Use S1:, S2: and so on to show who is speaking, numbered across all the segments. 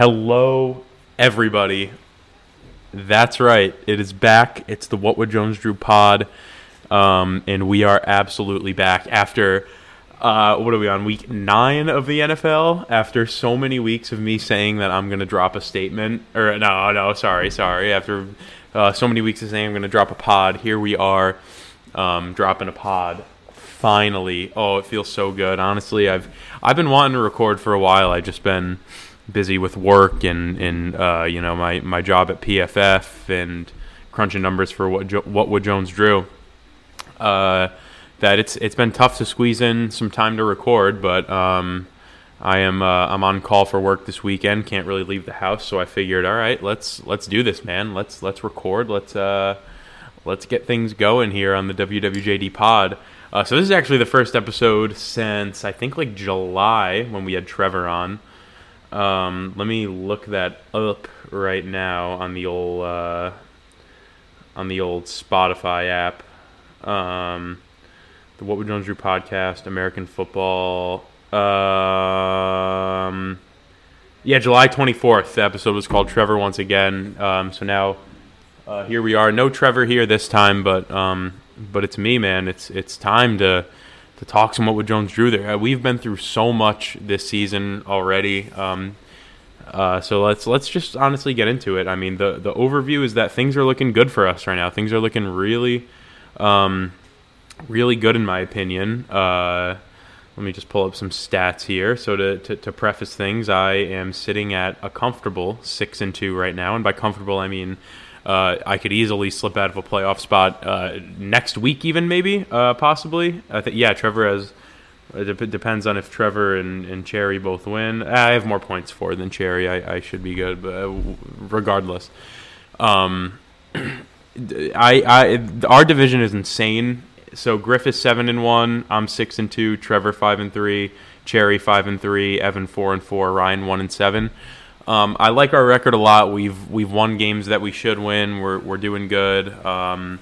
S1: Hello, everybody. That's right. It is back. It's the What Would Jones Drew pod. Um, and we are absolutely back after, uh, what are we on, week nine of the NFL? After so many weeks of me saying that I'm going to drop a statement. Or, no, no, sorry, sorry. After uh, so many weeks of saying I'm going to drop a pod, here we are um, dropping a pod. Finally. Oh, it feels so good. Honestly, I've I've been wanting to record for a while. I've just been busy with work and and uh, you know my my job at PFF and crunching numbers for what jo- what would Jones Drew. Uh, that it's it's been tough to squeeze in some time to record, but um, I am uh, I'm on call for work this weekend. Can't really leave the house, so I figured, all right, let's let's do this, man. Let's let's record. Let's uh, let's get things going here on the WWJD pod. Uh, so this is actually the first episode since I think like July when we had Trevor on. Um, let me look that up right now on the old uh, on the old Spotify app. Um, the What Would Jones Do podcast, American football. Um, yeah, July twenty fourth. The episode was called Trevor once again. Um, so now uh, here we are. No Trevor here this time, but um, but it's me, man. It's it's time to to talk some what would Jones Drew there. Uh, we've been through so much this season already. Um, uh, so let's let's just honestly get into it. I mean, the the overview is that things are looking good for us right now. Things are looking really, um, really good in my opinion. Uh, let me just pull up some stats here. So to, to, to preface things, I am sitting at a comfortable six and two right now, and by comfortable I mean uh, I could easily slip out of a playoff spot uh, next week, even maybe, uh, possibly. I think yeah, Trevor has. It depends on if Trevor and, and Cherry both win. I have more points for than Cherry. I, I should be good, but uh, regardless, um, I, I our division is insane. So Griff is seven and one. I'm six and two. Trevor five and three. Cherry five and three. Evan four and four. Ryan one and seven. Um, I like our record a lot. We've we've won games that we should win. We're we're doing good. Um,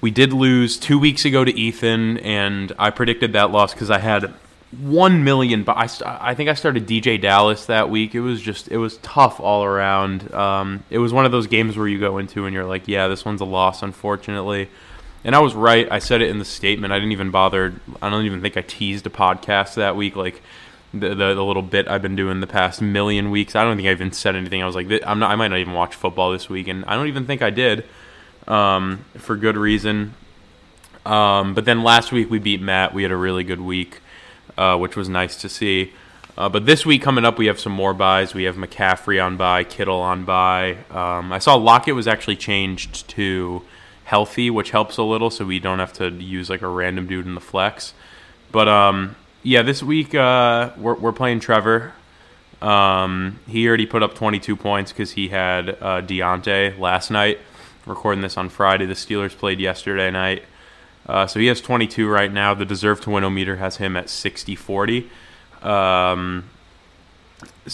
S1: we did lose two weeks ago to Ethan, and I predicted that loss because I had one million. But I I think I started DJ Dallas that week. It was just it was tough all around. Um, it was one of those games where you go into and you're like, yeah, this one's a loss, unfortunately. And I was right. I said it in the statement. I didn't even bother. I don't even think I teased a podcast that week. Like the, the, the little bit I've been doing the past million weeks. I don't think I even said anything. I was like, I'm not. I might not even watch football this week, and I don't even think I did, um, for good reason. Um, but then last week we beat Matt. We had a really good week, uh, which was nice to see. Uh, but this week coming up, we have some more byes. We have McCaffrey on bye, Kittle on bye. Um, I saw Lockett was actually changed to healthy, which helps a little, so we don't have to use like a random dude in the flex. But um, yeah, this week uh, we're, we're playing Trevor. Um, he already put up 22 points because he had uh, Diontae last night. Recording this on Friday. The Steelers played yesterday night. Uh, so he has 22 right now. The deserve to win meter has him at 60 40. Um,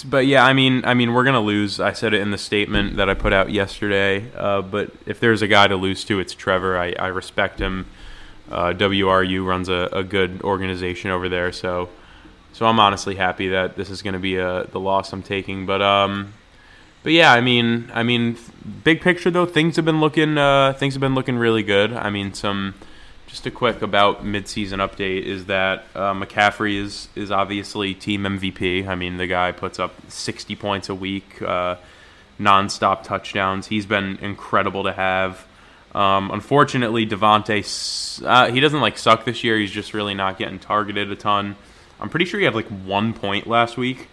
S1: but yeah, I mean, I mean, we're gonna lose. I said it in the statement that I put out yesterday. Uh, but if there's a guy to lose to, it's Trevor. I, I respect him uh, WRU runs a, a, good organization over there, so so I'm honestly happy that this is going to be a, uh, the loss I'm taking. But um, but yeah, I mean, I mean, big picture though, things have been looking uh, things have been looking really good. I mean, some just a quick about midseason update is that uh, McCaffrey is is obviously team MVP. I mean, the guy puts up 60 points a week, uh, nonstop touchdowns. He's been incredible to have. Um, unfortunately, Davante, uh, he doesn't like suck this year. He's just really not getting targeted a ton. I'm pretty sure he had like one point last week.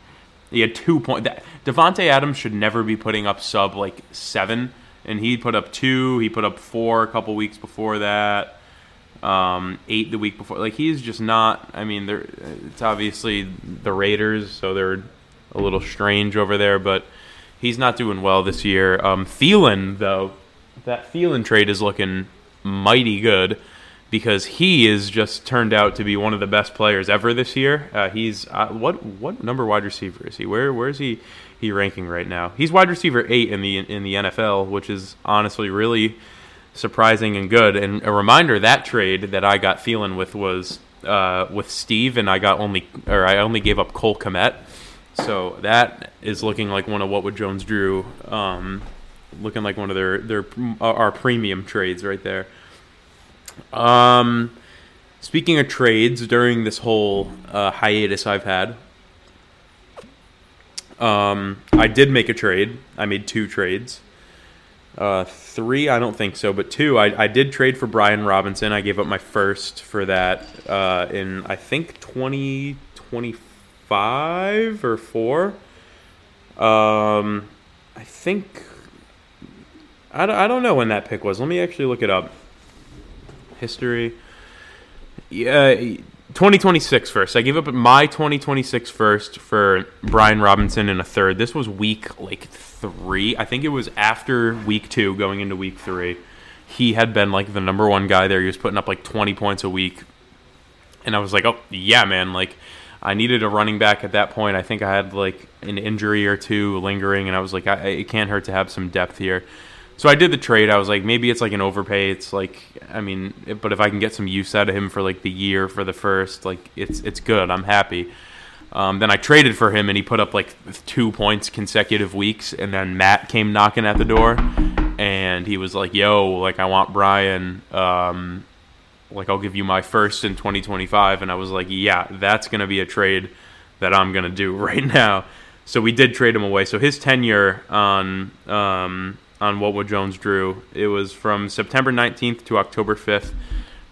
S1: He had two point. Davante Adams should never be putting up sub like seven, and he put up two. He put up four a couple weeks before that. Um, eight the week before. Like he's just not. I mean, it's obviously the Raiders, so they're a little strange over there, but he's not doing well this year. Um, Thielen though that Thielen trade is looking mighty good because he is just turned out to be one of the best players ever this year. Uh, he's uh, what what number wide receiver is he? Where where is he he ranking right now? He's wide receiver eight in the in the NFL, which is honestly really surprising and good. And a reminder that trade that I got Thielen with was uh, with Steve, and I got only or I only gave up Cole Kmet. So that is looking like one of what would Jones Drew, um, looking like one of their their our premium trades right there. Um, speaking of trades, during this whole uh, hiatus I've had, um, I did make a trade. I made two trades. Uh, three, I don't think so, but two, I, I did trade for Brian Robinson. I gave up my first for that uh, in I think twenty twenty five or four. Um, I think I don't, I don't know when that pick was. Let me actually look it up. History. Yeah, 2026 first. I gave up my 2026 first for Brian Robinson in a third. This was week like three. I think it was after week two, going into week three. He had been like the number one guy there. He was putting up like 20 points a week. And I was like, oh, yeah, man. Like, I needed a running back at that point. I think I had like an injury or two lingering. And I was like, I, it can't hurt to have some depth here. So I did the trade. I was like, maybe it's like an overpay. It's like, I mean, but if I can get some use out of him for like the year for the first, like it's it's good. I'm happy. Um, then I traded for him, and he put up like two points consecutive weeks. And then Matt came knocking at the door, and he was like, "Yo, like I want Brian. Um, like I'll give you my first in 2025." And I was like, "Yeah, that's gonna be a trade that I'm gonna do right now." So we did trade him away. So his tenure on um, on what would Jones drew. It was from September 19th to October 5th.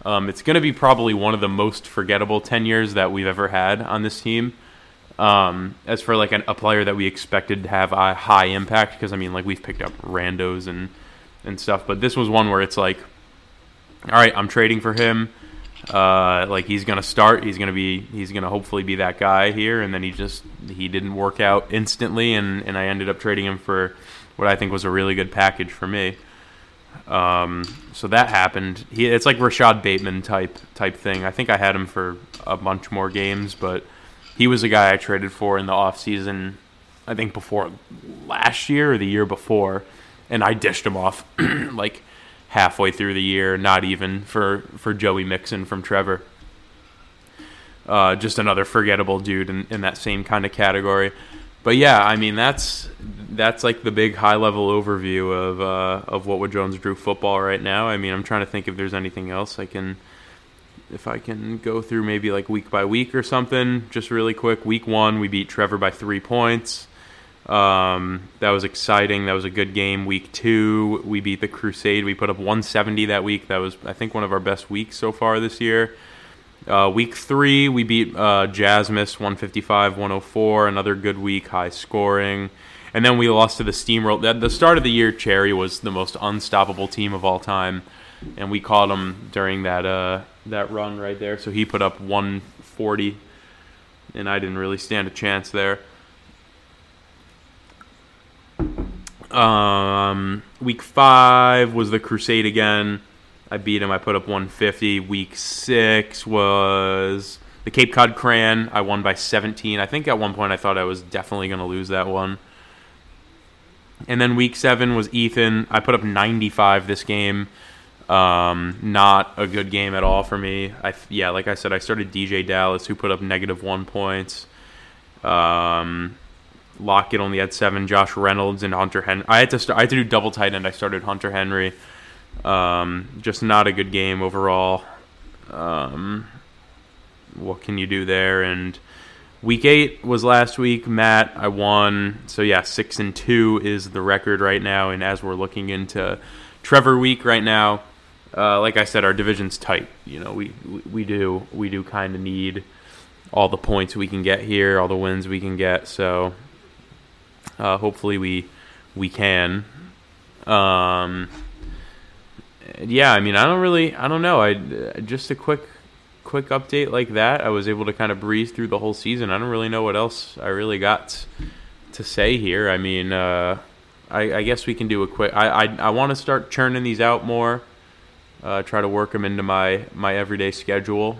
S1: Um, it's going to be probably one of the most forgettable 10 years that we've ever had on this team. Um, as for like an, a player that we expected to have a high impact, because I mean, like we've picked up randos and and stuff, but this was one where it's like, all right, I'm trading for him. Uh, like he's gonna start. He's gonna be. He's gonna hopefully be that guy here. And then he just he didn't work out instantly, and and I ended up trading him for what I think was a really good package for me. Um, so that happened. He, it's like Rashod Bateman type type thing. I think I had him for a bunch more games, but he was a guy I traded for in the off season. I think before last year or the year before, and I dished him off like halfway through the year, not even for for Joey Mixon from Trevor. Uh, just another forgettable dude in, in that same kind of category but yeah, I mean that's that's like the big high level overview of uh, of what would Jones Drew football right now. I mean, I'm trying to think if there's anything else I can if I can go through maybe like week by week or something, just really quick. Week one, we beat Trevor by three points. Um, that was exciting. That was a good game. Week two, we beat the Crusade. We put up 170 that week. That was, I think, one of our best weeks so far this year. Uh, week three, we beat uh, Jasmus 155 104. Another good week, high scoring. And then we lost to the Steamroll. At the start of the year, Cherry was the most unstoppable team of all time. And we caught him during that uh, that run right there. So he put up 140, and I didn't really stand a chance there. Um, week five was the Crusade again. I beat him. I put up 150. Week six was the Cape Cod Cran. I won by 17. I think at one point I thought I was definitely going to lose that one. And then week seven was Ethan. I put up 95 this game. Um, not a good game at all for me. I yeah, like I said, I started DJ Dallas, who put up negative one points. Um, Lockett only had seven. Josh Reynolds and Hunter Henry. I had to. I had to do double tight end. I started Hunter Henry. Um, just not a good game overall. Um, what can you do there? And week eight was last week. Matt, I won. So yeah, six and two is the record right now. And as we're looking into Trevor week right now, uh, like I said, our division's tight. You know, we we do we do kind of need all the points we can get here, all the wins we can get. So uh, hopefully we we can. Um, yeah, I mean, I don't really, I don't know. I just a quick, quick update like that. I was able to kind of breeze through the whole season. I don't really know what else I really got to say here. I mean, uh, I, I, guess we can do a quick. I I, I want to start churning these out more. Uh, try to work them into my my everyday schedule.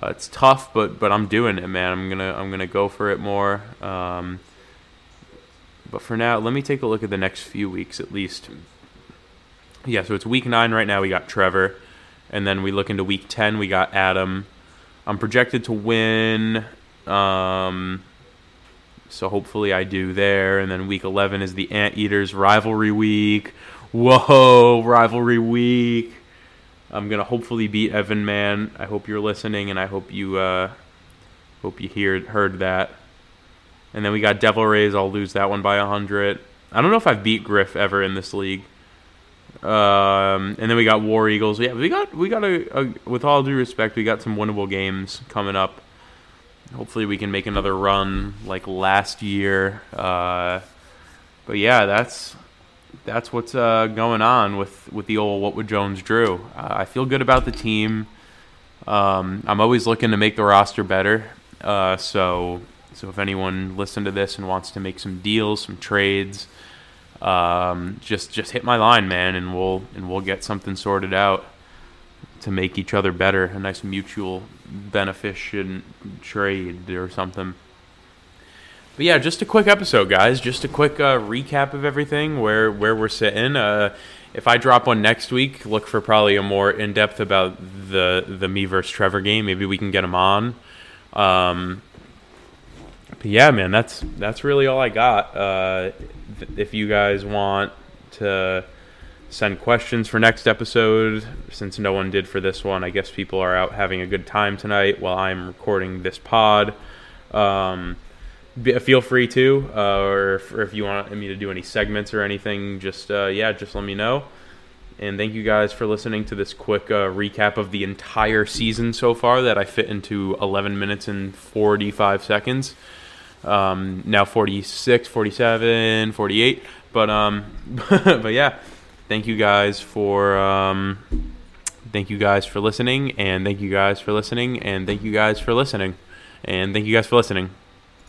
S1: Uh, it's tough, but but I'm doing it, man. I'm gonna I'm gonna go for it more. Um, but for now, let me take a look at the next few weeks at least yeah, so it's week nine right now. We got Trevor, and then we look into week ten. We got Adam. I'm projected to win. Um, so hopefully I do there. And then week 11 is the Anteaters rivalry week. Whoa, rivalry week. I'm gonna hopefully beat Evan Man. I hope you're listening, and I hope you uh, hope you hear heard that. And then we got Devil Rays. I'll lose that one by hundred. I don't know if I've beat Griff ever in this league. Um, and then we got War Eagles. Yeah, we got we got a, a with all due respect, we got some winnable games coming up. Hopefully, we can make another run like last year. Uh, but yeah, that's that's what's uh, going on with, with the old what would Jones Drew. Uh, I feel good about the team. Um, I'm always looking to make the roster better. Uh, so so if anyone listened to this and wants to make some deals, some trades, um, just just hit my line, man, and we'll and we'll get something sorted out to make each other better. A nice mutual beneficent trade or something. But yeah, just a quick episode, guys. Just a quick uh, recap of everything, where where we're sitting. Uh, if I drop one next week, look for probably a more in depth about the the me versus Trevor game. Maybe we can get him on. Um, but yeah, man, that's that's really all I got. Uh, if you guys want to send questions for next episode, since no one did for this one, I guess people are out having a good time tonight while I'm recording this pod. Um, feel free to, uh, or, if, if, you want me to do any segments or anything, just uh, yeah, just let me know. And thank you guys for listening to this quick uh, recap of the entire season so far that I fit into 11 minutes and 45 seconds. Um, now 46, 47, 48. But um, but yeah, thank you guys for um, thank you guys for listening, and thank you guys for listening, and thank you guys for listening, and thank you guys for listening.